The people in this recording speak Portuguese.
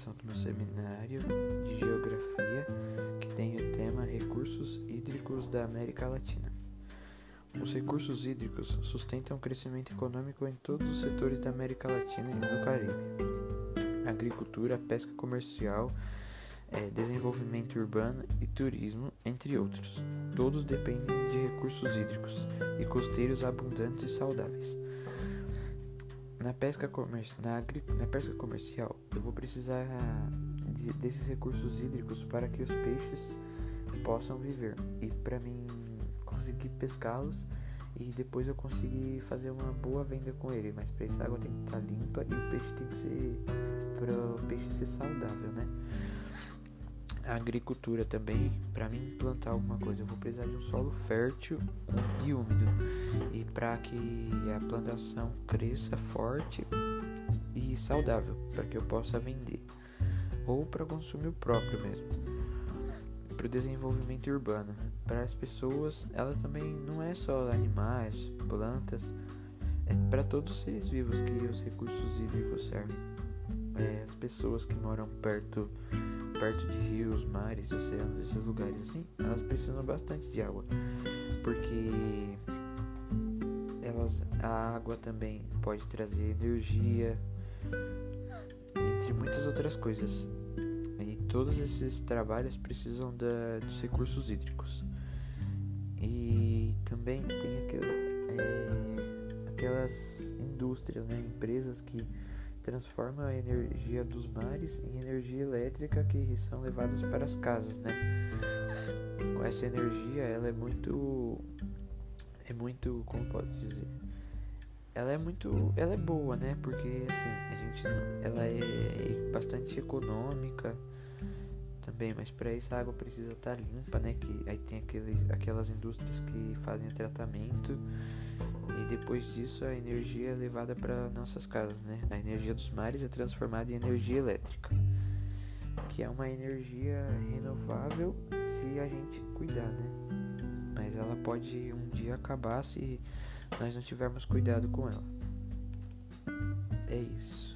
participação do meu seminário de Geografia, que tem o tema Recursos Hídricos da América Latina. Os recursos hídricos sustentam o crescimento econômico em todos os setores da América Latina e do Caribe: agricultura, pesca comercial, eh, desenvolvimento urbano e turismo, entre outros. Todos dependem de recursos hídricos e costeiros abundantes e saudáveis. Na pesca, na, na pesca comercial, eu vou precisar de, desses recursos hídricos para que os peixes possam viver e para mim conseguir pescá-los e depois eu conseguir fazer uma boa venda com ele. Mas para isso a água tem que estar limpa e o peixe tem que ser para o peixe ser saudável, né? A agricultura também, para mim plantar alguma coisa, eu vou precisar de um solo fértil e úmido. E para que a plantação cresça forte e saudável, para que eu possa vender ou para consumo próprio mesmo. Para o desenvolvimento urbano, para as pessoas, ela também não é só animais, plantas, é para todos os seres vivos que os recursos hídricos servem. É, as pessoas que moram perto perto de rios, mares, oceanos, esses lugares assim, elas precisam bastante de água, porque elas, a água também pode trazer energia, entre muitas outras coisas. E todos esses trabalhos precisam da, dos recursos hídricos. E também tem é, aquelas indústrias, né, empresas que transforma a energia dos mares em energia elétrica que são levadas para as casas, né? Com essa energia, ela é muito é muito, como pode dizer? Ela é muito, ela é boa, né? Porque assim, a gente ela é bastante econômica também, mas para isso a água precisa estar tá limpa, né? Que aí tem aqueles, aquelas indústrias que fazem tratamento e depois disso a energia é levada para nossas casas, né? A energia dos mares é transformada em energia elétrica, que é uma energia renovável se a gente cuidar, né? Mas ela pode um dia acabar se nós não tivermos cuidado com ela. É isso.